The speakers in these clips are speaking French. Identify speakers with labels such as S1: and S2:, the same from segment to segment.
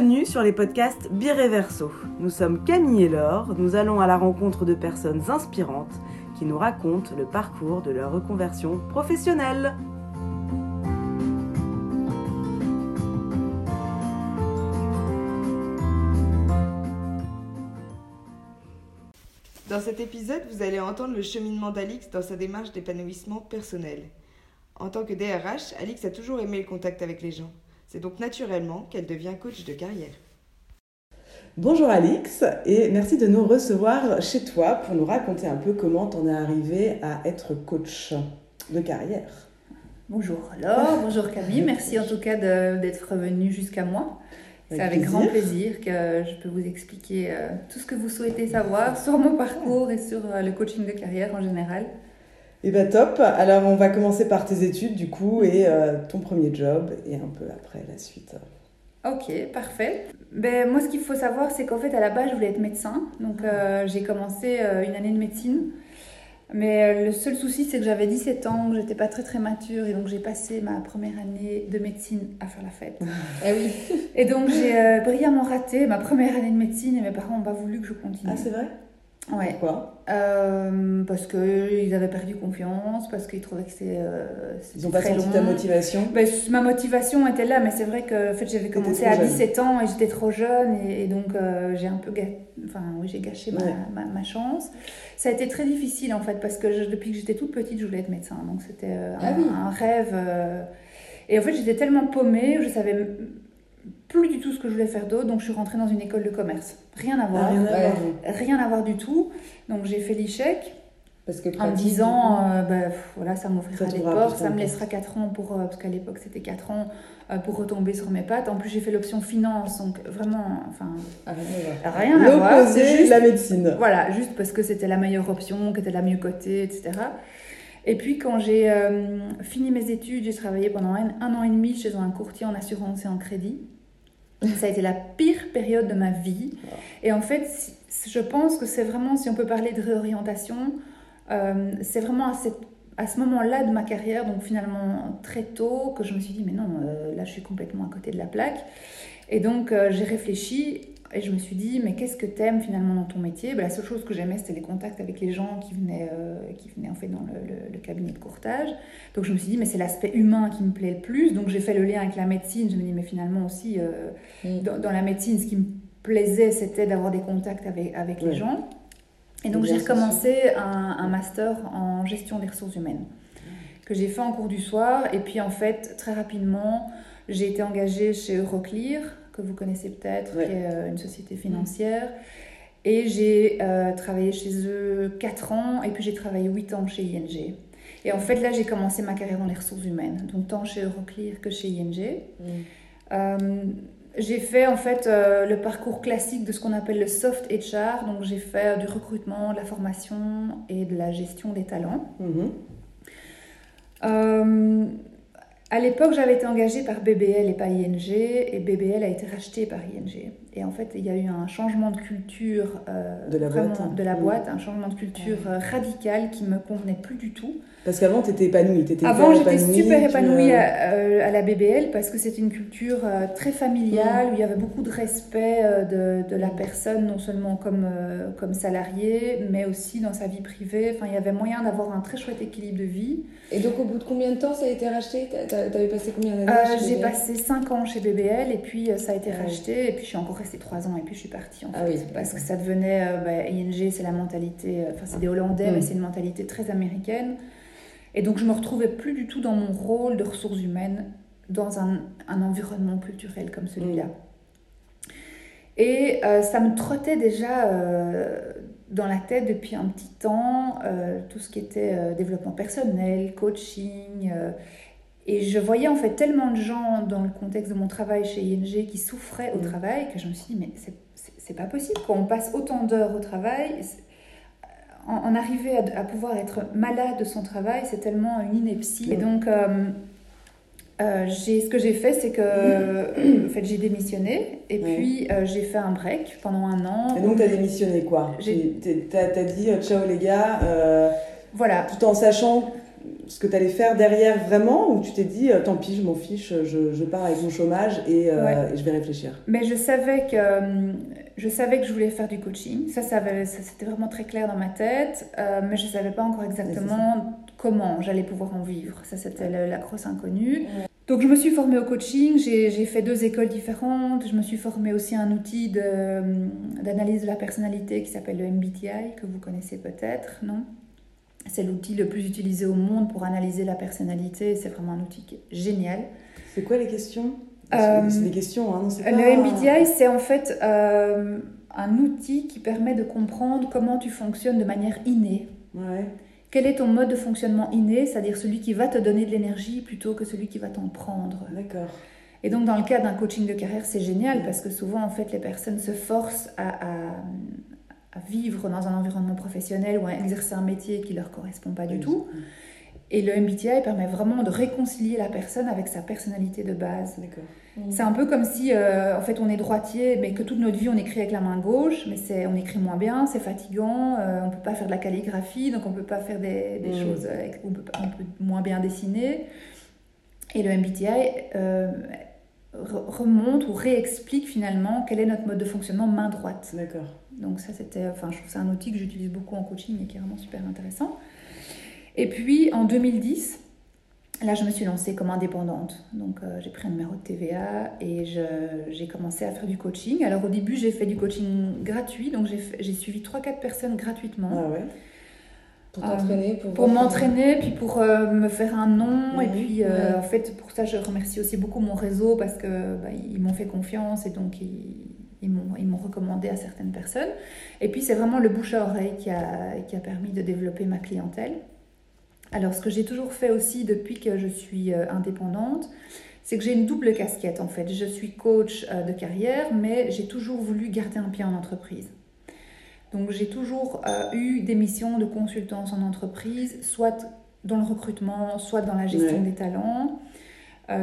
S1: Bienvenue sur les podcasts Bireverso. Nous sommes Camille et Laure, nous allons à la rencontre de personnes inspirantes qui nous racontent le parcours de leur reconversion professionnelle.
S2: Dans cet épisode, vous allez entendre le cheminement d'Alix dans sa démarche d'épanouissement personnel. En tant que DRH, Alix a toujours aimé le contact avec les gens. C'est donc naturellement qu'elle devient coach de carrière.
S1: Bonjour Alix et merci de nous recevoir chez toi pour nous raconter un peu comment t'en es arrivé à être coach de carrière.
S3: Bonjour alors, bonjour Camille, merci en tout cas d'être venue jusqu'à moi. C'est avec, grand plaisir que je peux vous expliquer euh, tout ce que vous souhaitez savoir sur mon parcours et sur euh, le coaching de carrière en général.
S1: Eh bien top, alors on va commencer par tes études du coup et euh, ton premier job et un peu après la suite.
S3: Ok, parfait. Ben, moi ce qu'il faut savoir c'est qu'en fait à la base je voulais être médecin, donc j'ai commencé une année de médecine. Mais euh, le seul souci, c'est que j'avais 17 ans, que j'étais pas très très mature, et donc j'ai passé ma première année de médecine à faire la fête.
S2: eh oui.
S3: Et donc j'ai euh, brillamment raté ma première année de médecine, et mes parents n'ont pas voulu que je continue.
S1: Ah, c'est vrai?
S3: Ouais.
S1: Pourquoi?
S3: Euh, Parce qu'ils avaient perdu confiance, parce qu'ils trouvaient que c'était. Euh,
S1: Ils n'ont pas senti ta motivation?
S3: Ben, Ma motivation était là, mais c'est vrai que en fait, j'avais commencé à 17 ans et j'étais trop jeune, et, donc euh, j'ai un peu enfin, oui, j'ai gâché ma, ma, chance. Ça a été très difficile en fait, parce que depuis que j'étais toute petite, je voulais être médecin, donc c'était euh, ah un, un, rêve. et en fait, j'étais tellement paumée, je savais plus du tout ce que je voulais faire d'autre, donc je suis rentrée dans une école de commerce. Rien à voir. rien, à voir. du tout. Donc j'ai fait l'échec. Parce que en me disant, euh, bah, voilà, ça m'offrira des portes, ça me laissera 4 ans pour, euh, parce qu'à l'époque c'était 4 ans euh, pour retomber sur mes pattes. En plus j'ai fait l'option finance, donc vraiment, enfin,
S1: ah, rien à voir. Juste la médecine.
S3: Voilà, juste parce que c'était la meilleure option, qui était la mieux cotée, etc. Et puis quand j'ai fini mes études, j'ai travaillé pendant un, un, an et demi chez un courtier en assurance et en crédit. Ça a été la pire période de ma vie. Et en fait, je pense que c'est vraiment, si on peut parler de réorientation, euh, c'est vraiment à, cette, à ce moment-là de ma carrière, donc finalement très tôt, que je me suis dit, mais non, euh, là je suis complètement à côté de la plaque. Et donc euh, j'ai réfléchi et je me suis dit, mais qu'est-ce que t'aimes finalement dans ton métier? Ben, La seule chose que j'aimais, c'était les contacts avec les gens qui venaient, euh, qui venaient en fait dans le, cabinet de courtage. Donc je me suis dit, mais c'est l'aspect humain qui me plaît le plus. Donc j'ai fait le lien avec la médecine. Je me dis, mais finalement aussi, euh, mm. dans, la médecine, ce qui me plaisait, c'était d'avoir des contacts avec, avec les gens. Et donc j'ai recommencé un, un, master en gestion des ressources humaines que j'ai fait en cours du soir. Et puis en fait, très rapidement, j'ai été engagée chez Euroclear que vous connaissez peut-être, qui est euh, une société financière. Et j'ai euh, travaillé chez eux 4 ans et puis j'ai travaillé 8 ans chez ING. Et en fait, là, j'ai commencé ma carrière dans les ressources humaines, donc tant chez Euroclear que chez ING. Mm. Euh, j'ai fait en fait le parcours classique de ce qu'on appelle le soft HR, donc j'ai fait du recrutement, de la formation et de la gestion des talents. Mm-hmm. À l'époque, j'avais été engagée par BBL et pas ING, et BBL a été racheté par ING. Et en fait, il y a eu un changement de culture
S1: euh, de, la boîte.
S3: de la boîte, un changement de culture euh, radical qui me convenait plus du tout.
S1: Parce qu'avant, tu étais épanouie.
S3: Avant, j'étais super épanouie euh, à, la BBL parce que c'était une culture très familiale où il y avait beaucoup de respect de, de, la personne, non seulement comme, comme salarié, mais aussi dans sa vie privée. Enfin, il y avait moyen d'avoir un très chouette équilibre de vie.
S2: Et donc, au bout de combien de temps ça a été racheté? Avais passé combien d'années
S3: J'ai passé 5 ans chez BBL et puis ça a été racheté et puis je suis encore restée trois ans et puis je suis partie en ah fait. parce que ça devenait, euh, bah, ING c'est la mentalité, euh, enfin c'est des Hollandais, mais mm. c'est une mentalité très américaine. Et donc je me retrouvais plus du tout dans mon rôle de ressources humaines dans un, un environnement culturel comme celui-là. Mm. Et euh, ça me trottait déjà dans la tête depuis un petit temps, tout ce qui était développement personnel, coaching. Et je voyais en fait tellement de gens dans le contexte de mon travail chez ING qui souffraient au mm. travail que je me suis dit, mais c'est pas possible. Quand on passe autant d'heures au travail, en, arriver à, pouvoir être malade de son travail, c'est tellement une ineptie. Et donc, euh, euh, ce que j'ai fait, c'est que en fait, j'ai démissionné et puis euh, j'ai fait un break pendant un an.
S1: Et donc, tu as démissionné quoi? Tu as, dit ciao les gars,
S3: voilà.
S1: tout en sachant ce que tu allais faire derrière vraiment ou tu t'es dit tant pis, je m'en fiche, je, je, pars avec mon chômage et, et, je vais réfléchir.
S3: Mais je savais que je savais que je voulais faire du coaching. Ça, ça, ça c'était vraiment très clair dans ma tête, mais je ne savais pas encore exactement comment j'allais pouvoir en vivre. Ça, c'était la grosse inconnue. Donc je me suis formée au coaching, j'ai fait deux écoles différentes, je me suis formée aussi à un outil d'analyse de, la personnalité qui s'appelle le MBTI, que vous connaissez peut-être, non? C'est l'outil le plus utilisé au monde pour analyser la personnalité, c'est vraiment un outil génial.
S1: C'est quoi les questions? Euh, C'est des questions, hein,
S3: non, Le MBTI, c'est en fait euh, un outil qui permet de comprendre comment tu fonctionnes de manière innée.
S1: Ouais.
S3: Quel est ton mode de fonctionnement inné, c'est-à-dire celui qui va te donner de l'énergie plutôt que celui qui va t'en prendre
S1: D'accord.
S3: Et donc, dans le cas d'un coaching de carrière, c'est génial parce que souvent, en fait, les personnes se forcent à, vivre dans un environnement professionnel ou à exercer un métier qui ne leur correspond pas du tout. Et le MBTI permet vraiment de réconcilier la personne avec sa personnalité de base.
S1: D'accord.
S3: C'est un peu comme si, euh, en fait, on est droitier, mais que toute notre vie, on écrit avec la main gauche, mais c'est, on écrit moins bien, c'est fatigant, euh, on ne peut pas faire de la calligraphie, donc on ne peut pas faire des, des mm. choses, on peut, on peut moins bien dessiner. Et le MBTI euh, remonte ou réexplique finalement quel est notre mode de fonctionnement main droite.
S1: D'accord.
S3: Donc ça, c'était, enfin, je trouve c'est un outil que j'utilise beaucoup en coaching et qui est vraiment super intéressant. Et puis, en 2010, Là, je me suis lancée comme indépendante. Donc, euh, j'ai pris un numéro de TVA et j'ai commencé à faire du coaching. Alors, au début, j'ai fait du coaching gratuit. Donc, j'ai suivi 3-4 personnes gratuitement.
S1: Ah ouais?
S2: Pour t'entraîner
S3: Pour, pour m'entraîner, puis pour euh, me faire un nom. Et puis, euh, en fait, pour ça, je remercie aussi beaucoup mon réseau parce que bah, ils m'ont fait confiance et donc ils, ils m'ont recommandé à certaines personnes. Et puis, c'est vraiment le bouche à oreille qui a, qui a permis de développer ma clientèle. Alors, ce que j'ai toujours fait aussi depuis que je suis euh, indépendante, c'est que j'ai une double casquette en fait. Je suis coach euh, de carrière, mais j'ai toujours voulu garder un pied en entreprise. Donc, j'ai toujours euh, eu des missions de consultance en entreprise, soit dans le recrutement, soit dans la gestion des talents.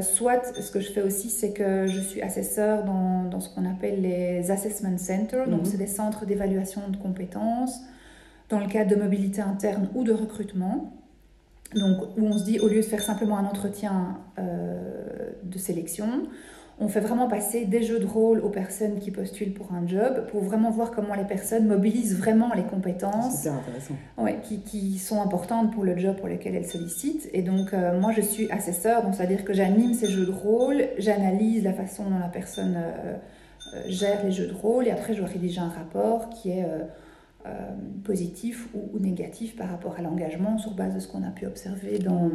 S3: Soit, ce que je fais aussi, c'est que je suis assesseur dans, ce qu'on appelle les assessment centers. Donc, mhm. c'est des centres d'évaluation de compétences dans le cadre de mobilité interne ou de recrutement. Donc, où on se dit, au lieu de faire simplement un entretien euh, de sélection, on fait vraiment passer des jeux de rôle aux personnes qui postulent pour un job pour vraiment voir comment les personnes mobilisent vraiment les compétences ouais, qui, qui, sont importantes pour le job pour lequel elles sollicitent. Et donc, euh, moi, je suis assesseur, donc c'est-à-dire que j'anime ces jeux de rôle, j'analyse la façon dont la personne euh, gère les jeux de rôle et après, je rédige un rapport qui est euh, positif ou, négatif par rapport à l'engagement sur base de ce qu'on a pu observer dans,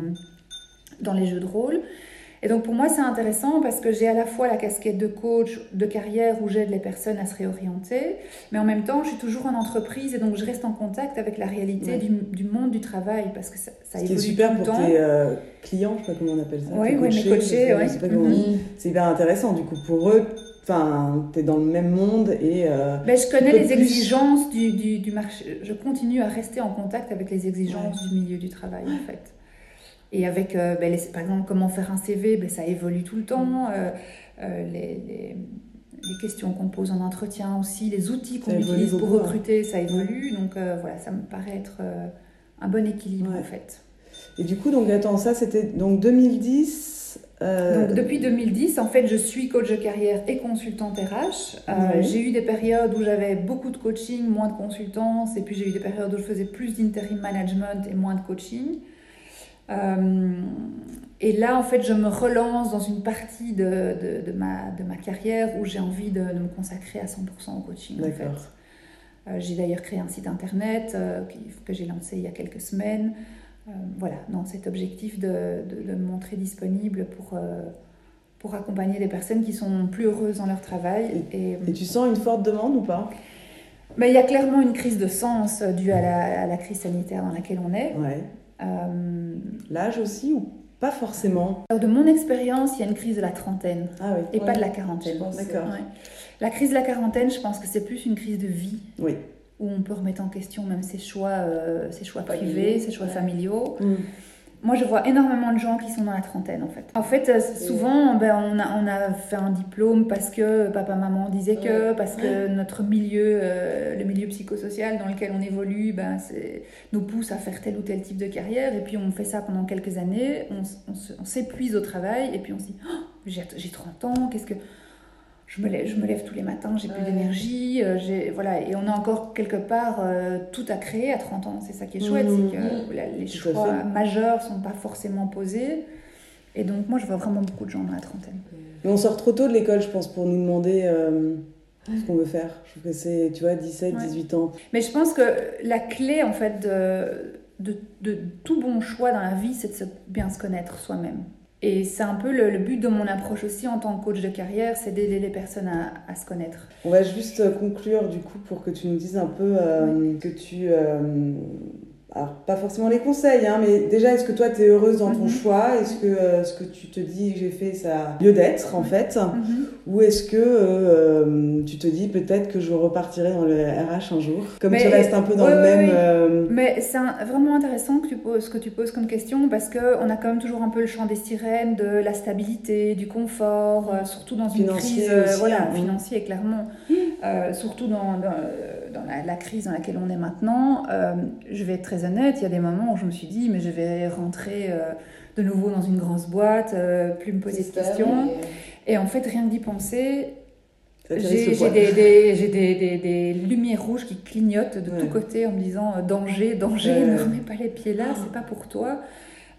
S3: dans les jeux de rôle. Et donc pour moi c'est intéressant parce que j'ai à la fois la casquette de coach de carrière où j'aide les personnes à se réorienter, mais en même temps je suis toujours en entreprise et donc je reste en contact avec la réalité du, du, monde du travail parce que ça, ça
S1: Ce
S3: évolue
S1: qui est super
S3: tout le
S1: pour
S3: temps.
S1: tes euh, clients, je sais pas comment on appelle ça.
S3: Oui, oui, mes coachés,
S1: oui. C'est hyper intéressant du coup pour eux Enfin, tu es dans le même monde et. Euh,
S3: ben, je connais les exigences du, du, du, marché. Je continue à rester en contact avec les exigences du milieu du travail, en fait. Et avec, euh, ben, par exemple, comment faire un CV, ben, ça évolue tout le temps. Mm. Euh, les, les, les, questions qu'on pose en entretien aussi, les outils qu'on utilise pour recruter, ça évolue. Donc voilà, ça me paraît être un bon équilibre, en fait.
S1: Et du coup, donc attends, ça c'était donc 2010.
S3: Euh, Donc, depuis 2010, en fait, je suis coach de carrière et consultante RH. Euh, j'ai eu des périodes où j'avais beaucoup de coaching, moins de consultance, et puis j'ai eu des périodes où je faisais plus d'interim management et moins de coaching. Euh, et là, en fait, je me relance dans une partie de, de, de ma, de ma carrière où j'ai envie de, de, me consacrer à 100% au coaching. En fait. j'ai d'ailleurs créé un site internet que j'ai lancé il y a quelques semaines. Euh, voilà, dans cet objectif de, de, me montrer disponible pour, euh, pour accompagner les personnes qui sont plus heureuses dans leur travail.
S1: Et, et, tu sens une forte demande ou pas?
S3: Mais il y a clairement une crise de sens due à la, à la crise sanitaire dans laquelle on est.
S1: Ouais. Euh, L'âge aussi ou pas forcément?
S3: De mon expérience, il y a une crise de la trentaine
S1: ah oui.
S3: et pas de la quarantaine.
S1: D'accord.
S3: La crise de la quarantaine, je pense que c'est plus une crise de vie.
S1: Oui
S3: où on peut remettre en question même ses choix, euh, ses choix privés, ses choix familiaux. Mm. Moi, je vois énormément de gens qui sont dans la trentaine, en fait. En fait, euh, souvent, ben, on, a, on a fait un diplôme parce que papa, maman disaient que, parce que notre milieu, euh, le milieu psychosocial dans lequel on évolue, ben, nous pousse à faire tel ou tel type de carrière. Et puis, on fait ça pendant quelques années, on, s'épuise au travail, et puis on se dit, oh, j'ai 30 ans, qu'est-ce que je me lève, je me lève tous les matins, j'ai plus d'énergie, euh, voilà, et on a encore quelque part euh, tout à créer à 30 ans. C'est ça qui est chouette, c'est que mmh. les choix majeurs sont pas forcément posés. Et donc moi, je vois vraiment beaucoup de gens dans la trentaine.
S1: Mais on sort trop tôt de l'école, je pense, pour nous demander euh, ce qu'on veut faire. Je trouve que c'est, tu vois, 17, 18 ans.
S3: Mais je pense que la clé, en fait, de, de, de tout bon choix dans la vie, c'est de bien se connaître soi-même. Et c'est un peu le, but de mon approche aussi en tant que coach de carrière, c'est d'aider les personnes à, à, se connaître.
S1: On va juste conclure du coup pour que tu nous dises un peu euh, que tu euh, alors pas forcément les conseils, hein, mais déjà, est-ce que toi, tu es heureuse dans ton mhm. choix? Est-ce que euh, ce que tu te dis que j'ai fait, ça a lieu d'être, en fait? Mhm. Ou est-ce que euh, tu te dis peut-être que je repartirai dans le RH un jour Comme tu restes un peu dans le même... Euh,
S3: mais c'est vraiment intéressant que tu poses, ce que tu poses comme question, parce qu'on a quand même toujours un peu le champ des sirènes de la stabilité, du confort, surtout dans une crise voilà, hein. financier, clairement. surtout dans, dans, la, la, crise dans laquelle on est maintenant. je vais être très honnête, il y a des moments où je me suis dit, mais je vais rentrer euh, de nouveau dans une grosse boîte, euh, plus me poser de questions. Et en fait, rien que d'y penser, j'ai des, des, lumières rouges qui clignotent de tous côtés en me disant euh, danger, danger, ne remets pas les pieds là, c'est pas pour toi.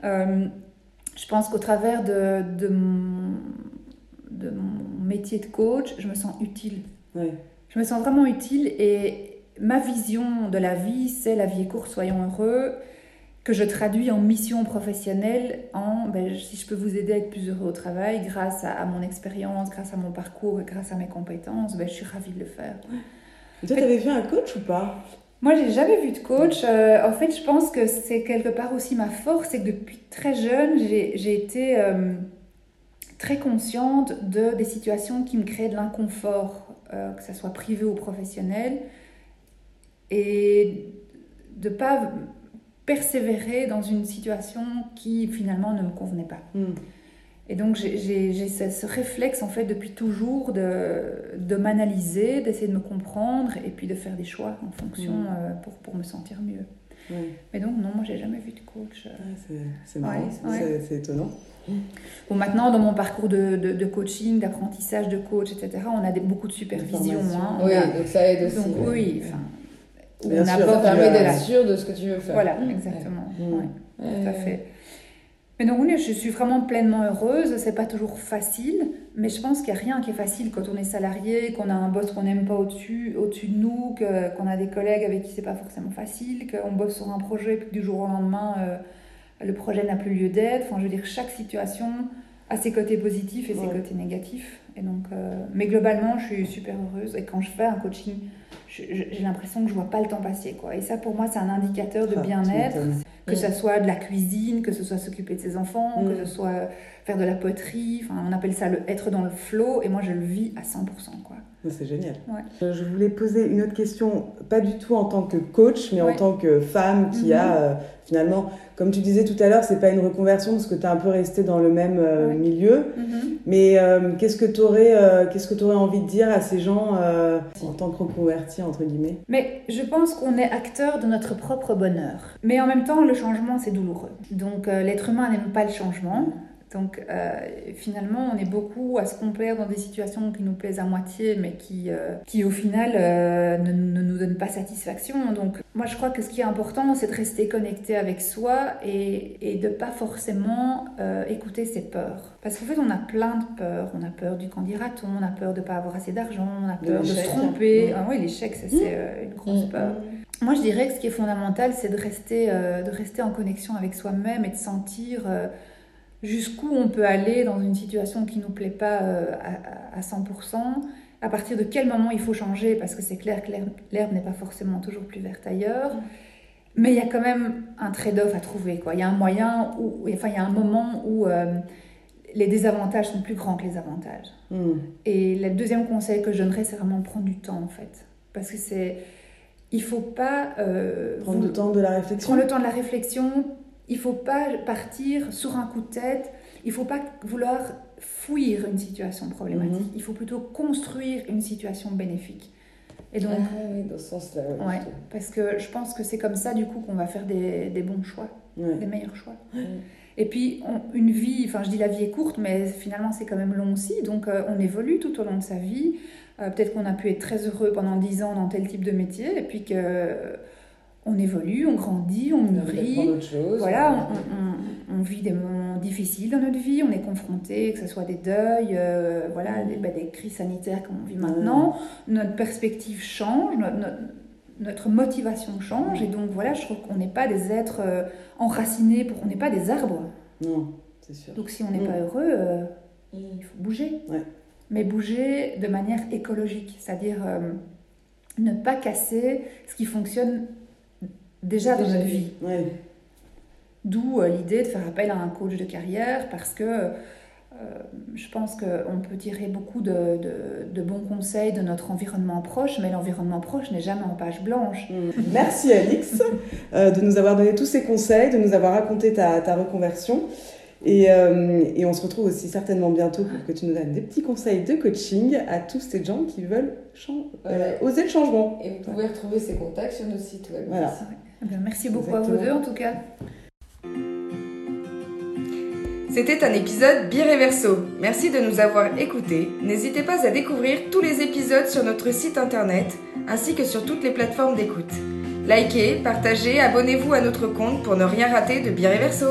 S3: je pense qu'au travers de, de, mon, de mon métier de coach, je me sens utile. Je me sens vraiment utile et ma vision de la vie, c'est la vie est courte, soyons heureux, que je traduis en mission professionnelle, en ben, si je peux vous aider à être plus heureux au travail, grâce à, mon expérience, grâce à mon parcours et grâce à mes compétences, ben, je suis ravie de le faire.
S1: toi, tu avais vu un coach ou pas?
S3: Moi, j'ai jamais vu de coach. Euh, en fait, je pense que c'est quelque part aussi ma force, c'est que depuis très jeune, j'ai été euh, très consciente de des situations qui me créaient de l'inconfort, euh, que ce soit privé ou professionnel et de pas persévérer dans une situation qui finalement ne me convenait pas. Hmm. Et donc j'ai ce, réflexe en fait depuis toujours de, de m'analyser, d'essayer de me comprendre et puis de faire des choix en fonction hmm. euh, pour, pour, me sentir mieux. Mais donc non, moi j'ai jamais vu de coach.
S1: Euh. c'est marrant, c'est étonnant.
S3: Bon, maintenant, dans mon parcours de, de, coaching, d'apprentissage de coach, etc., on a des, beaucoup de supervision. Hein,
S2: oui, donc ça aide aussi.
S3: Donc, oui, enfin,
S2: on sûr, ça permet d'être sûr de ce que tu veux faire.
S3: Voilà, exactement. tout à fait. Mais donc oui, je suis vraiment pleinement heureuse. C'est pas toujours facile, mais je pense qu'il n'y a rien qui est facile quand on est salarié, qu'on a un boss qu'on n'aime pas au-dessus, au-dessus de nous, qu'on a des collègues avec qui c'est pas forcément facile, qu'on bosse sur un projet puis que du jour au lendemain euh, le projet n'a plus lieu d'être. Enfin, je veux dire, chaque situation a ses côtés positifs et ses côtés négatifs. Et donc, euh, mais globalement, je suis super heureuse. Et quand je fais un coaching j'ai l'impression que je vois pas le temps passer. Quoi. Et ça, pour moi, c'est un indicateur de bien-être. Que ce soit de la cuisine, que ce soit s'occuper de ses enfants, que mm. ce soit faire de la poterie. Enfin, on appelle ça le être dans le flow. Et moi, je le vis à 100%. Quoi.
S1: C'est génial. Je voulais poser une autre question, pas du tout en tant que coach, mais en tant que femme qui a mm-hmm. euh, finalement, comme tu disais tout à l'heure, c'est pas une reconversion parce que tu es un peu resté dans le même euh, milieu. Mm-hmm. Mais euh, qu'est-ce que tu aurais, qu'est-ce que aurais envie de dire à ces gens en tant que reconvertis, entre guillemets?
S3: Mais je pense qu'on est acteur de notre propre bonheur. Mais en même temps, le changement, c'est douloureux. Donc l'être humain n'aime pas le changement. Donc euh, finalement, on est beaucoup à se complaire dans des situations qui nous plaisent à moitié, mais qui, euh, qui au final euh, ne, ne, nous donnent pas satisfaction. Donc moi, je crois que ce qui est important, c'est de rester connecté avec soi et, et de pas forcément écouter ses peurs. Parce qu'en fait, on a plein de peurs. On a peur du candidaton, on a peur de ne pas avoir assez d'argent, on a peur de, se tromper. Ah, oui, l'échec, ça c'est une grosse mmh. peur. Moi, je dirais que ce qui est fondamental, c'est de rester, de rester en connexion avec soi-même et de sentir jusqu'où on peut aller dans une situation qui ne nous plaît pas euh, à, 100%, à partir de quel moment il faut changer, parce que c'est clair que l'herbe n'est pas forcément toujours plus verte ailleurs. Mais il y a quand même un trade-off à trouver. Quoi. Il y a un moyen, où, enfin il y a un moment où euh, les désavantages sont plus grands que les avantages. Hmm. Et le deuxième conseil que je donnerais, c'est vraiment prendre du temps en fait. Parce que c'est... Il faut pas...
S1: Euh, prendre le temps de la réflexion.
S3: Prendre le temps de la réflexion, il faut pas partir sur un coup de tête. Il faut pas vouloir fuir une situation problématique.
S1: Mhm.
S3: Il faut plutôt construire une situation bénéfique. Et donc,
S1: Ah oui, dans ce sens-là. ouais,
S3: parce que je pense que c'est comme ça du coup qu'on va faire des, des bons choix, des meilleurs choix. Et puis, on- une vie, enfin je dis la vie est courte, mais finalement c'est quand même long aussi. Donc euh, on évolue tout au long de sa vie. Euh, Peut-être qu'on a pu être très heureux pendant 10 ans dans tel type de métier, et puis que on évolue, on grandit, on mûrit. Voilà, on, on- vit des moments difficiles dans notre vie, on est confronté, que ce soit des deuils, euh, voilà, des, bah, des crises sanitaires comme on vit maintenant. Notre perspective change, notre, notre- notre motivation change, et donc voilà, je trouve qu'on n'est pas des êtres euh, enracinés, pour, on n'est pas des arbres.
S1: Non, c'est sûr.
S3: Donc si on n'est
S1: Mm.
S3: pas heureux, euh, il faut bouger.
S1: Ouais.
S3: Mais bouger de manière écologique, c'est-à-dire ne pas casser ce qui fonctionne déjà dans notre vie.
S1: Ouais.
S3: D'où euh, l'idée de faire appel à un coach de carrière parce que euh, je pense qu'on peut tirer beaucoup de, de- de bons conseils de notre environnement proche, mais l'environnement proche n'est jamais en page blanche.
S1: Mm. Merci Alix euh, de nous avoir donné tous ces conseils, de nous avoir raconté ta, ta reconversion. Et, euh, et on se retrouve aussi certainement bientôt pour que tu nous donnes des petits conseils de coaching à tous ces gens qui veulent euh, oser le changement.
S2: Et vous pouvez retrouver ses contacts sur notre site web.
S1: Voilà.
S3: Eh merci beaucoup à vous deux en tout cas.
S2: C'était un épisode Bireverso. Merci de nous avoir écoutés. N'hésitez pas à découvrir tous les épisodes sur notre site internet ainsi que sur toutes les plateformes d'écoute. Likez, partagez, abonnez-vous à notre compte pour ne rien rater de Bireverso.